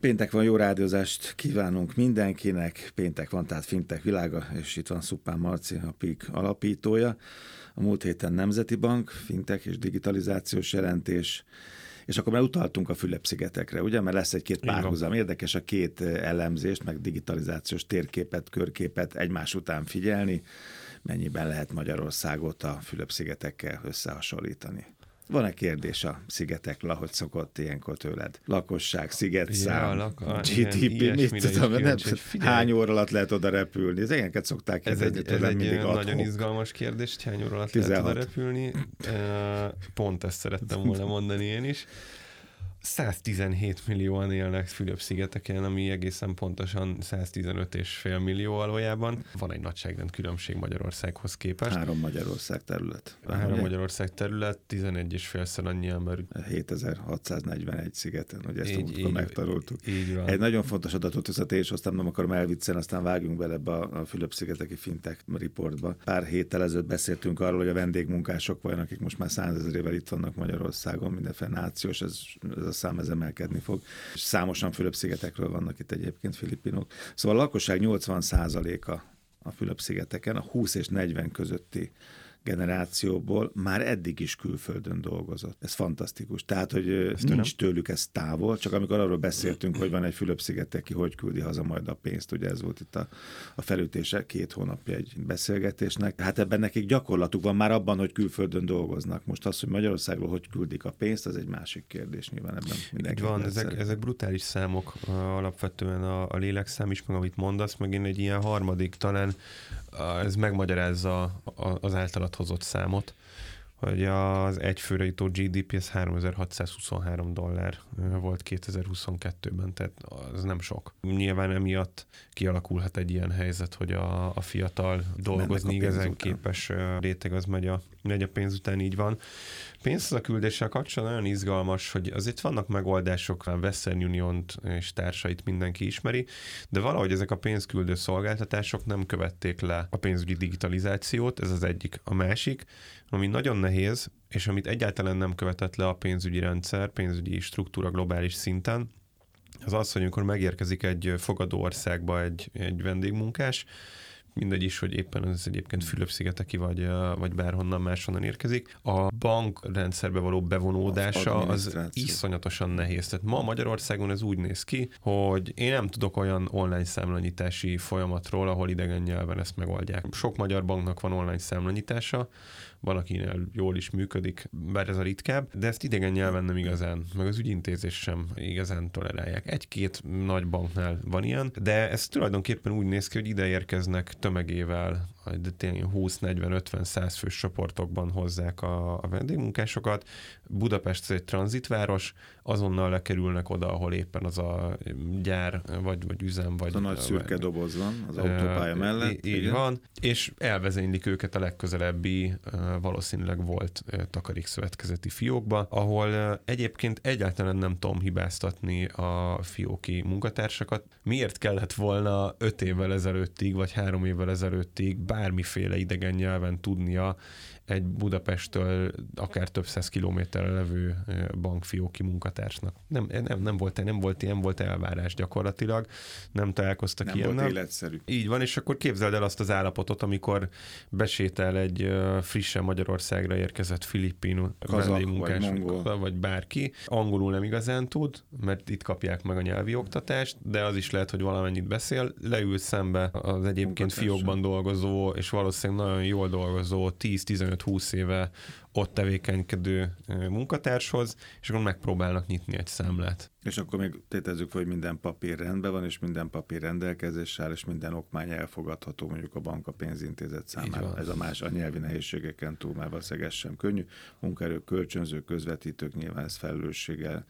Péntek van, jó rádiózást kívánunk mindenkinek. Péntek van, tehát Fintech világa, és itt van Szupán Marci, a PIK alapítója. A múlt héten Nemzeti Bank, Fintech és digitalizációs jelentés, és akkor már utaltunk a Fülep-szigetekre, ugye? Mert lesz egy-két párhuzam. Érdekes a két elemzést, meg digitalizációs térképet, körképet egymás után figyelni, mennyiben lehet Magyarországot a Fülep-szigetekkel összehasonlítani. Van-e kérdés a szigetekről, ahogy szokott ilyenkor tőled? Lakosság, szigetszám, ja, lak- GDP, mit tudom, nem, hány óra alatt lehet oda repülni? Ez ilyeneket szokták ez egy, ez egy nagyon izgalmas kérdés, hogy hány óra alatt 16. lehet oda repülni. Pont ezt szerettem volna mondani én is. 117 millióan élnek Fülöp-szigeteken, ami egészen pontosan 115,5 millió valójában. Van egy nagyságrend különbség Magyarországhoz képest. Három Magyarország terület. Három ugye? Magyarország terület, 11 és félszer annyi ember. 7641 szigeten, hogy ezt így, így, megtanultuk. Így van. Egy nagyon fontos adatot összet és aztán nem akarom elviccelni, aztán vágjunk bele ebbe a, a Fülöp-szigeteki fintech reportba. Pár héttel ezelőtt beszéltünk arról, hogy a vendégmunkások vajon, akik most már százezerével itt vannak Magyarországon, mindenféle nációs, ez, ez a szám ez emelkedni fog. És számosan Fülöp-szigetekről vannak itt egyébként filipinok. Szóval a lakosság 80%-a a Fülöp-szigeteken, a 20 és 40 közötti generációból már eddig is külföldön dolgozott. Ez fantasztikus. Tehát, hogy Ezt nincs tudom. tőlük ez távol, csak amikor arról beszéltünk, hogy van egy Fülöp-szigetek, hogy küldi haza majd a pénzt, ugye ez volt itt a, a felütése két hónapja egy beszélgetésnek. Hát ebben nekik gyakorlatuk van már abban, hogy külföldön dolgoznak. Most az, hogy Magyarországról hogy küldik a pénzt, az egy másik kérdés nyilván ebben mindenki. Van, ezek, ezek brutális számok alapvetően a, a lélekszám is, meg amit mondasz, meg én egy ilyen harmadik talán ez megmagyarázza az általat hozott számot, hogy az egyfőre jutó GDP ez 3623 dollár volt 2022-ben, tehát az nem sok. Nyilván emiatt kialakulhat egy ilyen helyzet, hogy a, a fiatal dolgozni igazán képes réteg az megy a, megy a pénz után, így van küldéssel kapcsolatban nagyon izgalmas, hogy azért vannak megoldások, a Western union és társait mindenki ismeri, de valahogy ezek a pénzküldő szolgáltatások nem követték le a pénzügyi digitalizációt, ez az egyik. A másik, ami nagyon nehéz, és amit egyáltalán nem követett le a pénzügyi rendszer, pénzügyi struktúra globális szinten, az az, hogy amikor megérkezik egy fogadó országba egy, egy vendégmunkás, mindegy is, hogy éppen ez egyébként Fülöp-szigeteki vagy, vagy bárhonnan máshonnan érkezik. A bankrendszerbe való bevonódása az iszonyatosan nehéz. Tehát ma Magyarországon ez úgy néz ki, hogy én nem tudok olyan online számlanyítási folyamatról, ahol idegen nyelven ezt megoldják. Sok magyar banknak van online számlanyítása, van, akinél jól is működik, bár ez a ritkább, de ezt idegen nyelven nem igazán, meg az ügyintézés sem igazán tolerálják. Egy-két nagy banknál van ilyen, de ez tulajdonképpen úgy néz ki, hogy ide érkeznek tömegével de tényleg 20-40-50-100 fős csoportokban hozzák a, a vendégmunkásokat. Budapest egy tranzitváros, azonnal lekerülnek oda, ahol éppen az a gyár, vagy, vagy üzem, vagy... A nagy szürke vagy, doboz van az autópálya mellett. Így igen. van, és elvezénylik őket a legközelebbi, valószínűleg volt takarékszövetkezeti fiókba, ahol egyébként egyáltalán nem tudom hibáztatni a fióki munkatársakat. Miért kellett volna öt évvel ezelőttig, vagy három évvel ezelőttig bármiféle idegen nyelven tudnia egy Budapesttől akár több száz kilométerre levő bankfióki munkatársnak. Nem, nem, nem, volt, nem, volt, nem volt elvárás gyakorlatilag, nem találkoztak nem ilyennel. volt életszerű. Így van, és akkor képzeld el azt az állapotot, amikor besétel egy frissen Magyarországra érkezett filippin vendégmunkás, vagy, vagy bárki, angolul nem igazán tud, mert itt kapják meg a nyelvi oktatást, de az is lehet, hogy valamennyit beszél, leül szembe az egyébként fiókban dolgozó, és valószínűleg nagyon jól dolgozó 10-15 15-20 éve ott tevékenykedő munkatárshoz, és akkor megpróbálnak nyitni egy számlát. És akkor még tétezzük, hogy minden papír rendben van, és minden papír rendelkezéssel, és minden okmány elfogadható mondjuk a bank a pénzintézet számára. Ez a más a nyelvi nehézségeken túl, mert valószínűleg sem könnyű. Munkaerők, kölcsönzők, közvetítők nyilván ezt felelősséggel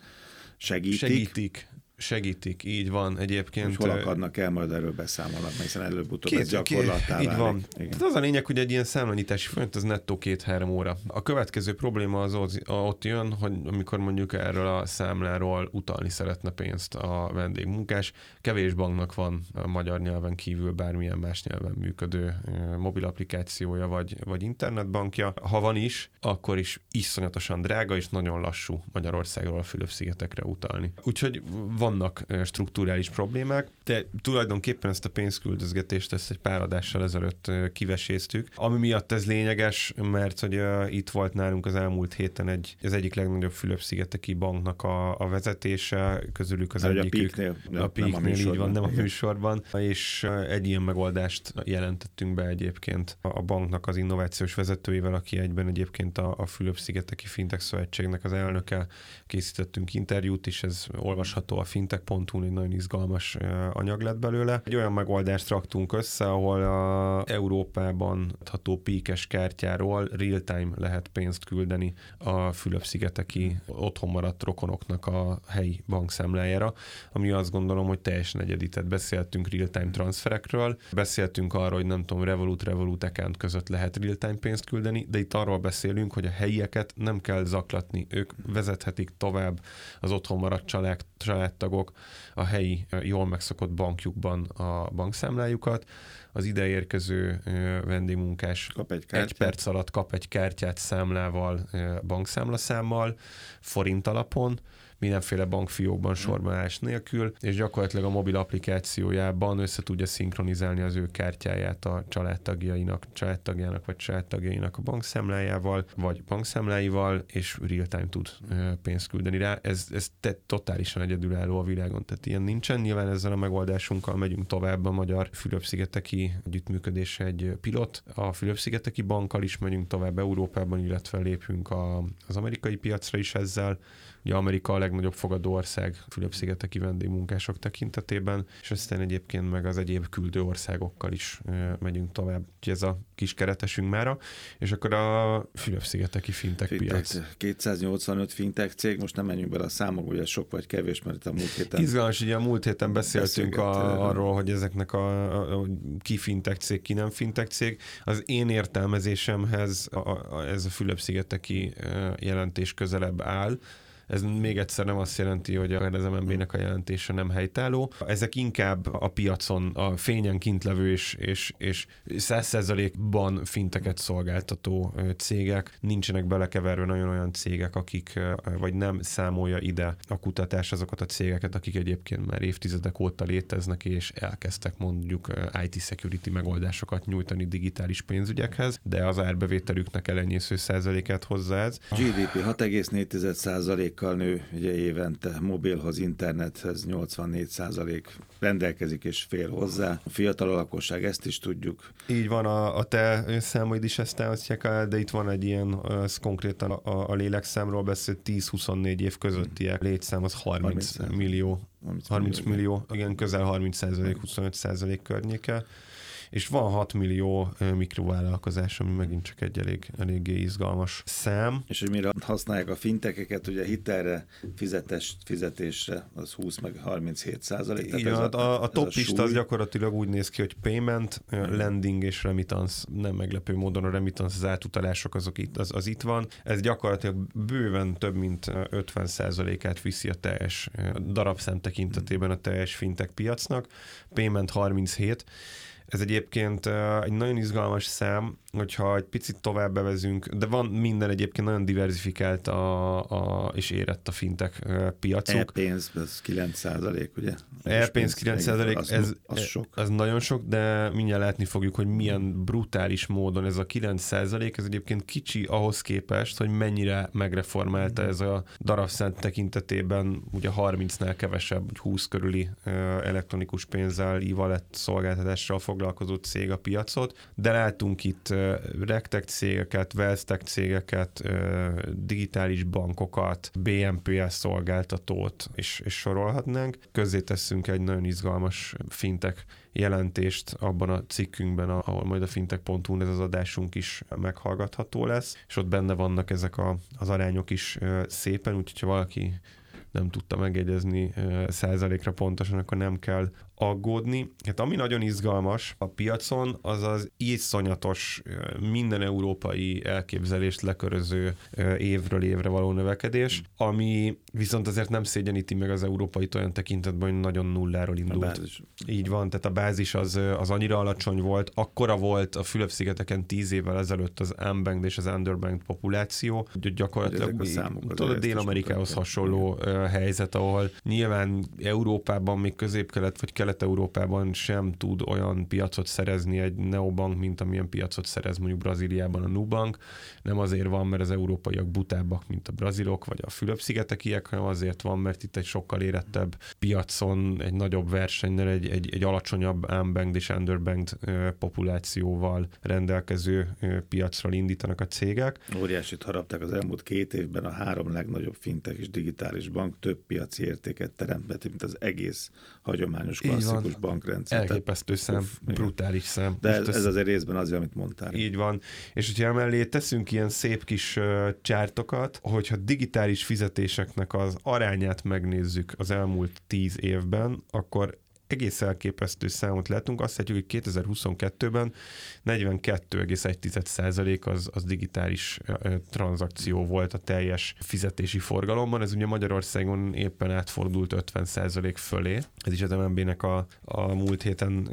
segítik. Segítik, segítik, így van egyébként. Hogy hol akadnak el, majd erről beszámolnak, hiszen előbb-utóbb ez gyakorlattá Így van. Igen. Tehát az a lényeg, hogy egy ilyen számlanyítási folyamat az nettó két-három óra. A következő probléma az ott jön, hogy amikor mondjuk erről a számláról utalni szeretne pénzt a vendégmunkás, kevés banknak van a magyar nyelven kívül bármilyen más nyelven működő mobil applikációja vagy, vagy internetbankja. Ha van is, akkor is iszonyatosan drága és nagyon lassú Magyarországról a Fülöp-szigetekre utalni. Úgyhogy van vannak strukturális problémák, de tulajdonképpen ezt a pénzküldözgetést ezt egy pár adással ezelőtt kiveséztük. Ami miatt ez lényeges, mert hogy uh, itt volt nálunk az elmúlt héten egy, az egyik legnagyobb Fülöp-szigeteki banknak a, a vezetése, közülük az egyik. A Peaknél, a Peaknél így van, nem a műsorban, és egy ilyen megoldást jelentettünk be egyébként a banknak az innovációs vezetőivel, aki egyben egyébként a, a Fülöp-szigeteki Fintech Szövetségnek az elnöke. Készítettünk interjút is, ez olvasható a fintech.hu, egy nagyon izgalmas anyag lett belőle. Egy olyan megoldást raktunk össze, ahol a Európában adható píkes kártyáról real-time lehet pénzt küldeni a Fülöp-szigeteki otthon maradt rokonoknak a helyi bankszámlájára, ami azt gondolom, hogy teljesen egyedített. Beszéltünk real-time transferekről, beszéltünk arról, hogy nem tudom, Revolut, Revolut account között lehet real-time pénzt küldeni, de itt arról beszélünk, hogy a helyieket nem kell zaklatni. Ők vezethetik tovább az otthon maradt család, családtagok a helyi jól megszokott bankjukban a bankszámlájukat. Az ideérkező vendégmunkás kap egy, egy perc alatt kap egy kártyát számlával, bankszámlaszámmal, forint alapon, mindenféle bankfiókban sorbanás nélkül, és gyakorlatilag a mobil applikációjában össze tudja szinkronizálni az ő kártyáját a családtagjainak, családtagjának vagy családtagjainak a bankszámlájával, vagy bankszámláival, és real-time tud pénzt küldeni rá. Ez, ez te, totálisan egyedülálló a világon, tehát ilyen nincsen. Nyilván ezzel a megoldásunkkal megyünk tovább a magyar Fülöp-szigeteki együttműködés egy pilot. A Fülöp-szigeteki bankkal is megyünk tovább Európában, illetve lépünk a, az amerikai piacra is ezzel. Ugye Amerika a legnagyobb fogadó ország Fülöp-szigeteki vendégmunkások tekintetében, és aztán egyébként meg az egyéb küldő országokkal is megyünk tovább. Úgyhogy ez a kis keretesünk mára, és akkor a Fülöp-szigeteki fintech, fintech piac. 285 fintech cég, most nem menjünk bele a számokba, hogy ez sok vagy kevés, mert a múlt héten... Izgalmas, ugye a múlt héten beszéltünk a, arról, hogy ezeknek a, a, a ki fintech cég, ki nem fintech cég. Az én értelmezésemhez a, a, ez a Fülöp-szigeteki jelentés közelebb áll, ez még egyszer nem azt jelenti, hogy az MNB-nek a jelentése nem helytálló. Ezek inkább a piacon a fényen kint levő és, és, és 100%-ban finteket szolgáltató cégek. Nincsenek belekeverve nagyon olyan cégek, akik vagy nem számolja ide a kutatás azokat a cégeket, akik egyébként már évtizedek óta léteznek, és elkezdtek mondjuk IT security megoldásokat nyújtani digitális pénzügyekhez, de az árbevételüknek elenyésző százalékát hozzá ez. GDP 6,4 százalék kal nő ugye évente, mobilhoz, internethez 84 százalék rendelkezik és fér hozzá. A fiatal lakosság, ezt is tudjuk. Így van, a, a te számaid is ezt elhoztják el, de itt van egy ilyen, az konkrétan a, a lélekszámról beszél, 10-24 év közöttiek létszám az 30, 30 millió. 30, 30 millió, millió, igen, közel 30 százalék, 25 százalék környéke és van 6 millió mikrovállalkozás, ami megint csak egy elég, eléggé izgalmas szám. És hogy mire használják a fintekeket, ugye hitelre, fizetés, fizetésre az 20 meg 37 százalék. Igen, a, a, a top lista az gyakorlatilag úgy néz ki, hogy payment, hmm. lending és remittance, nem meglepő módon a remittance, az átutalások azok itt, az, az itt van. Ez gyakorlatilag bőven több mint 50 százalékát viszi a teljes darabszám tekintetében a teljes fintek piacnak. Payment 37, ez egyébként egy nagyon izgalmas szám, hogyha egy picit tovább bevezünk, de van minden egyébként nagyon diversifikált a, a, és érett a fintek piacok. E-pénz, ez 9 százalék, ugye? E-pénz 9 százalék, ez, az sok. ez nagyon sok, de mindjárt látni fogjuk, hogy milyen brutális módon ez a 9 százalék, ez egyébként kicsi ahhoz képest, hogy mennyire megreformálta ez a darabszent tekintetében, ugye 30-nál kevesebb, 20 körüli elektronikus pénzzel, e-wallet szolgáltatással foglalkozó cég a piacot, de látunk itt regtech cégeket, wealth cégeket, digitális bankokat, BNPS szolgáltatót, és, és sorolhatnánk. Közzé teszünk egy nagyon izgalmas fintek jelentést abban a cikkünkben, ahol majd a fintech.hu ez az adásunk is meghallgatható lesz, és ott benne vannak ezek a, az arányok is szépen, úgyhogy ha valaki nem tudta megjegyezni százalékra pontosan, akkor nem kell aggódni. Hát ami nagyon izgalmas a piacon, az az iszonyatos minden európai elképzelést leköröző évről évre való növekedés, ami viszont azért nem szégyeníti meg az európai olyan tekintetben, hogy nagyon nulláról indult. Így van, tehát a bázis az, az annyira alacsony volt, akkora volt a Fülöp-szigeteken tíz évvel ezelőtt az unbanked és az underbanked populáció, hogy gyakorlatilag tudod, Dél-Amerikához hasonló helyzet, ahol nyilván Európában, még közép-kelet vagy kelet-európában sem tud olyan piacot szerezni egy neobank, mint amilyen piacot szerez mondjuk Brazíliában a Nubank. Nem azért van, mert az európaiak butábbak, mint a brazilok vagy a Fülöp-szigetekiek, hanem azért van, mert itt egy sokkal érettebb piacon, egy nagyobb versenynel, egy, egy, egy alacsonyabb unbanked és underbanked populációval rendelkező piacról indítanak a cégek. Óriásit harapták az elmúlt két évben a három legnagyobb fintek és digitális bank több piaci értéket teremtett, mint az egész hagyományos klasszikus bankrendszer. Elképesztő szám, uff, brutális szám. De ez, ez azért részben az, amit mondtál. Így van. És hogyha emellé teszünk ilyen szép kis uh, csártokat, hogyha digitális fizetéseknek az arányát megnézzük az elmúlt tíz évben, akkor egész elképesztő számot látunk. Azt látjuk, hogy 2022-ben 42,1% az, az digitális tranzakció volt a teljes fizetési forgalomban. Ez ugye Magyarországon éppen átfordult 50% fölé. Ez is az MNB-nek a, a múlt héten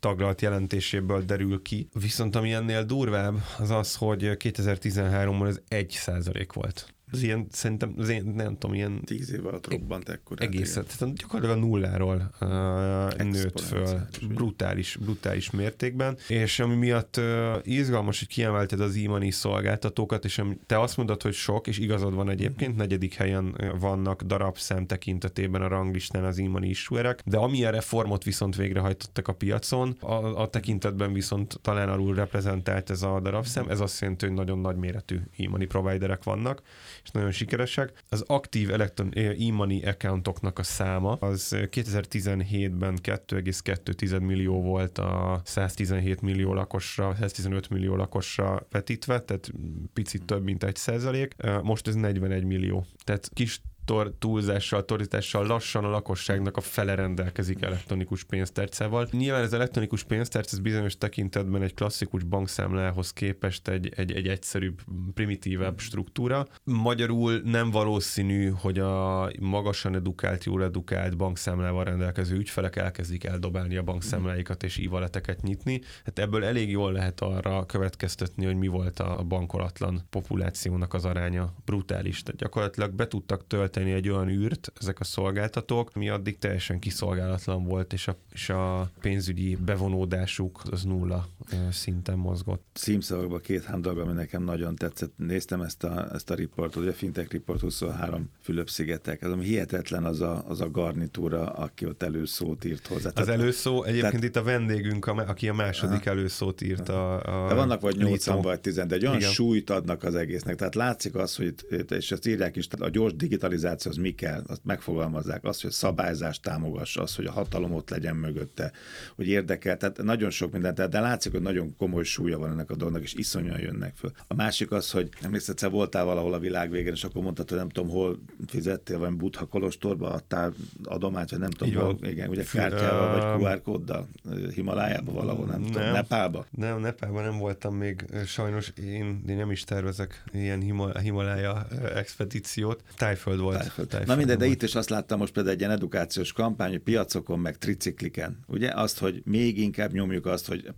taglalt jelentéséből derül ki. Viszont ami ennél durvább, az az, hogy 2013-ban ez 1% volt az ilyen, szerintem, az én, nem tudom, ilyen... Tíz év alatt robbant ekkor. Egészet, tehát gyakorlatilag a nulláról uh, nőtt föl brutális, brutális mértékben, és ami miatt uh, izgalmas, hogy kiemelted az e szolgáltatókat, és te azt mondod, hogy sok, és igazad van egyébként, negyedik helyen vannak darabszám tekintetében a ranglistán az e issuerek, de amilyen reformot viszont végrehajtottak a piacon, a, a tekintetben viszont talán alul reprezentált ez a darabszám, ez azt jelenti, hogy nagyon nagy méretű e providerek vannak, és nagyon sikeresek. Az aktív elektron, e-money accountoknak a száma az 2017-ben 2,2 millió volt a 117 millió lakosra, 115 millió lakosra vetítve, tehát picit több, mint egy százalék. Most ez 41 millió. Tehát kis tor- túlzással, torítással lassan a lakosságnak a fele rendelkezik elektronikus pénztárcával. Nyilván ez elektronikus pénztárc, ez bizonyos tekintetben egy klasszikus bankszámlához képest egy, egy, egy egyszerűbb, primitívebb struktúra. Magyarul nem valószínű, hogy a magasan edukált, jól edukált bankszámlával rendelkező ügyfelek elkezdik eldobálni a bankszámláikat és ívaleteket nyitni. Hát ebből elég jól lehet arra következtetni, hogy mi volt a bankolatlan populációnak az aránya. Brutális. Tehát gyakorlatilag be tudtak tölteni tölteni egy olyan űrt ezek a szolgáltatók, mi addig teljesen kiszolgálatlan volt, és a, és a pénzügyi bevonódásuk az nulla szinten mozgott. Címszavakban két-három dolog, ami nekem nagyon tetszett. Néztem ezt a, ezt a riportot, ugye a Fintech Report 23 Fülöp-szigetek. Ez ami hihetetlen az a, az a garnitúra, aki ott előszót írt hozzá. Az tehát, előszó, egyébként tehát, itt a vendégünk, aki a második aha, előszót írt a, a De vannak vagy 8 vagy 10, de egy olyan Igen. súlyt adnak az egésznek. Tehát látszik az, hogy és ezt írják is, a gyors digitalizáció az mi kell, azt megfogalmazzák, az, hogy a szabályzást támogassa, az, hogy a hatalom ott legyen mögötte, hogy érdekel, tehát nagyon sok mindent, de látszik, hogy nagyon komoly súlya van ennek a dolognak, és iszonyan jönnek föl. A másik az, hogy emlékszel, egyszer voltál valahol a világ végén, és akkor mondtad, hogy nem tudom, hol fizettél, vagy Budha Kolostorba adtál adományt, vagy nem tudom, Így hol, igen, ugye kártyával, vagy QR kóddal, Himalájába valahol, nem, nem tudom, Nepálba? Nem, Nepálba nem voltam még, sajnos én, én nem is tervezek ilyen Himalája expedíciót. Tájföld volt tájföld. tájföld. Na mindegy, de itt is azt láttam most például egy ilyen edukációs kampány, hogy piacokon, meg tricikliken. Ugye azt, hogy még inkább nyomjuk azt, hogy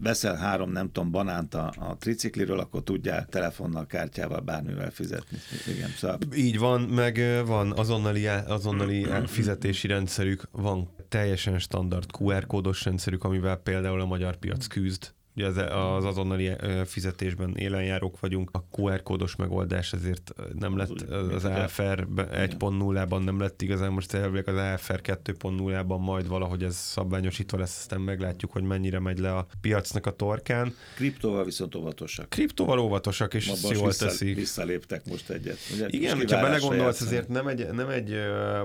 veszel három, nem tudom, banánt a, a tricikliről, akkor tudjál telefonnal, kártyával, bármivel fizetni. Igen, szóval... Így van, meg van azonnali, azonnali fizetési rendszerük, van teljesen standard QR kódos rendszerük, amivel például a magyar piac küzd Ugye az, az azonnali fizetésben élenjárók vagyunk, a QR kódos megoldás ezért nem lett az AFR 1.0-ban nem lett igazán, most elvileg az AFR 2.0-ban majd valahogy ez szabványosítva lesz, aztán meglátjuk, hogy mennyire megy le a piacnak a torkán. Kriptóval viszont óvatosak. Kriptóval óvatosak, és ezt jól vissza, teszik. Visszaléptek most egyet. Ugye? Igen, hogyha belegondolsz, azért nem egy, nem egy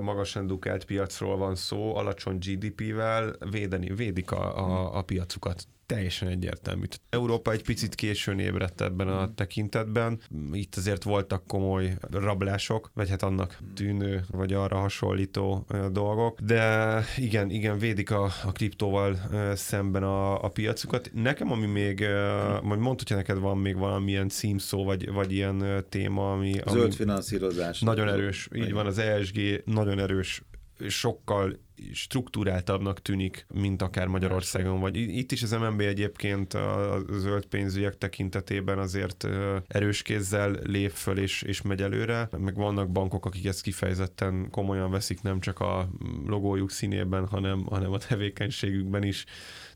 magas edukált piacról van szó, alacsony GDP-vel védeni, védik a, a, a piacukat teljesen egyértelmű. Európa egy picit későn ébredt ebben a tekintetben. Itt azért voltak komoly rablások, vagy hát annak tűnő, vagy arra hasonlító dolgok. De igen, igen, védik a, a kriptóval szemben a, a piacukat. Nekem, ami még, majd mondd, hogyha neked van még valamilyen címszó, vagy, vagy ilyen téma, ami... Zöld finanszírozás. Nagyon erős, így van, az ESG nagyon erős sokkal struktúráltabbnak tűnik, mint akár Magyarországon, vagy. Itt is az MNB egyébként a zöld pénzügyek tekintetében azért erős kézzel lép föl és, és megy előre, meg vannak bankok, akik ezt kifejezetten komolyan veszik, nem csak a logójuk színében, hanem, hanem a tevékenységükben is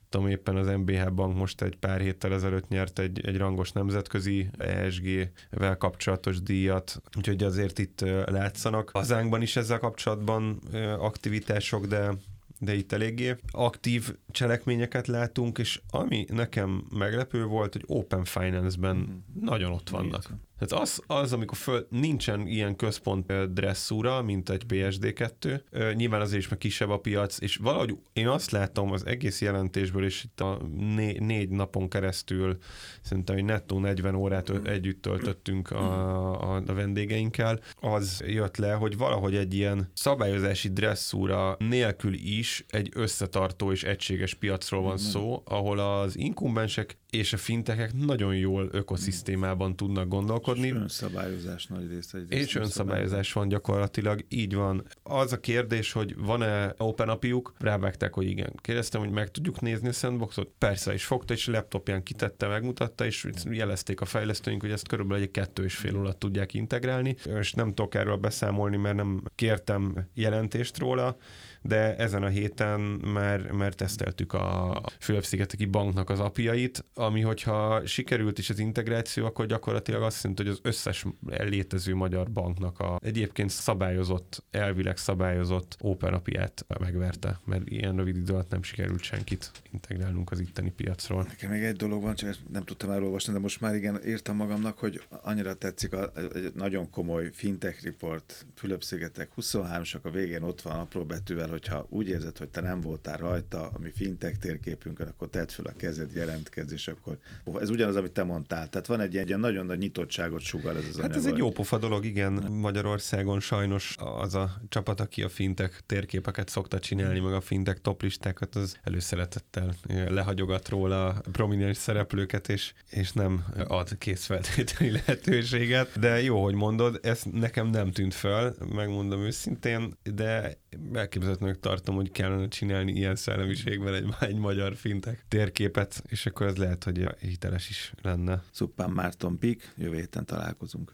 tudom éppen az MBH Bank most egy pár héttel ezelőtt nyert egy, egy rangos nemzetközi ESG-vel kapcsolatos díjat, úgyhogy azért itt látszanak. Hazánkban is ezzel kapcsolatban aktivitások, de de itt eléggé aktív cselekményeket látunk, és ami nekem meglepő volt, hogy Open Finance-ben mm. nagyon ott vannak. Tehát az, az amikor föl, nincsen ilyen központ dresszúra, mint egy PSD2, nyilván azért is meg kisebb a piac, és valahogy én azt látom az egész jelentésből, és itt a né, négy napon keresztül szerintem egy nettó 40 órát együtt töltöttünk a, a, a vendégeinkkel, az jött le, hogy valahogy egy ilyen szabályozási dresszúra nélkül is egy összetartó és egységes piacról van szó, ahol az inkumbensek és a fintekek nagyon jól ökoszisztémában tudnak gondolkodni. És önszabályozás nagy része. És önszabályozás van gyakorlatilag, így van. Az a kérdés, hogy van-e open apiuk, rávágták, hogy igen. Kérdeztem, hogy meg tudjuk nézni a sandboxot? Persze, és fogta, és laptopján kitette, megmutatta, és jelezték a fejlesztőink, hogy ezt körülbelül egy kettő és fél alatt tudják integrálni. És nem tudok erről beszámolni, mert nem kértem jelentést róla, de ezen a héten már, már teszteltük a Fülöp-szigeteki banknak az apiait, ami hogyha sikerült is az integráció, akkor gyakorlatilag azt jelenti, hogy az összes létező magyar banknak a egyébként szabályozott, elvileg szabályozott Open apiát megverte, mert ilyen rövid idő alatt nem sikerült senkit integrálnunk az itteni piacról. Nekem még egy dolog van, csak nem tudtam elolvasni, de most már igen írtam magamnak, hogy annyira tetszik a, egy nagyon komoly fintech report, Fülöp-szigetek 23-sak, a végén ott van apró betűvel, hogyha úgy érzed, hogy te nem voltál rajta, ami fintech térképünkön, akkor tedd fel a kezed, jelentkezz, és akkor ez ugyanaz, amit te mondtál. Tehát van egy ilyen, ilyen nagyon nagy nyitottságot sugal ez az Hát ez egy jó pofa dolog, igen. Magyarországon sajnos az a csapat, aki a fintek térképeket szokta csinálni, meg a fintek toplistákat, az előszeretettel lehagyogat róla a prominens szereplőket, és, és nem ad készfeltételi lehetőséget. De jó, hogy mondod, ez nekem nem tűnt föl, megmondom őszintén, de elképzelhetőnek tartom, hogy kellene csinálni ilyen szellemiségben egy, egy magyar fintek térképet, és akkor ez lehet, hogy hiteles is lenne. Szuppán Márton Pik, jövő héten találkozunk.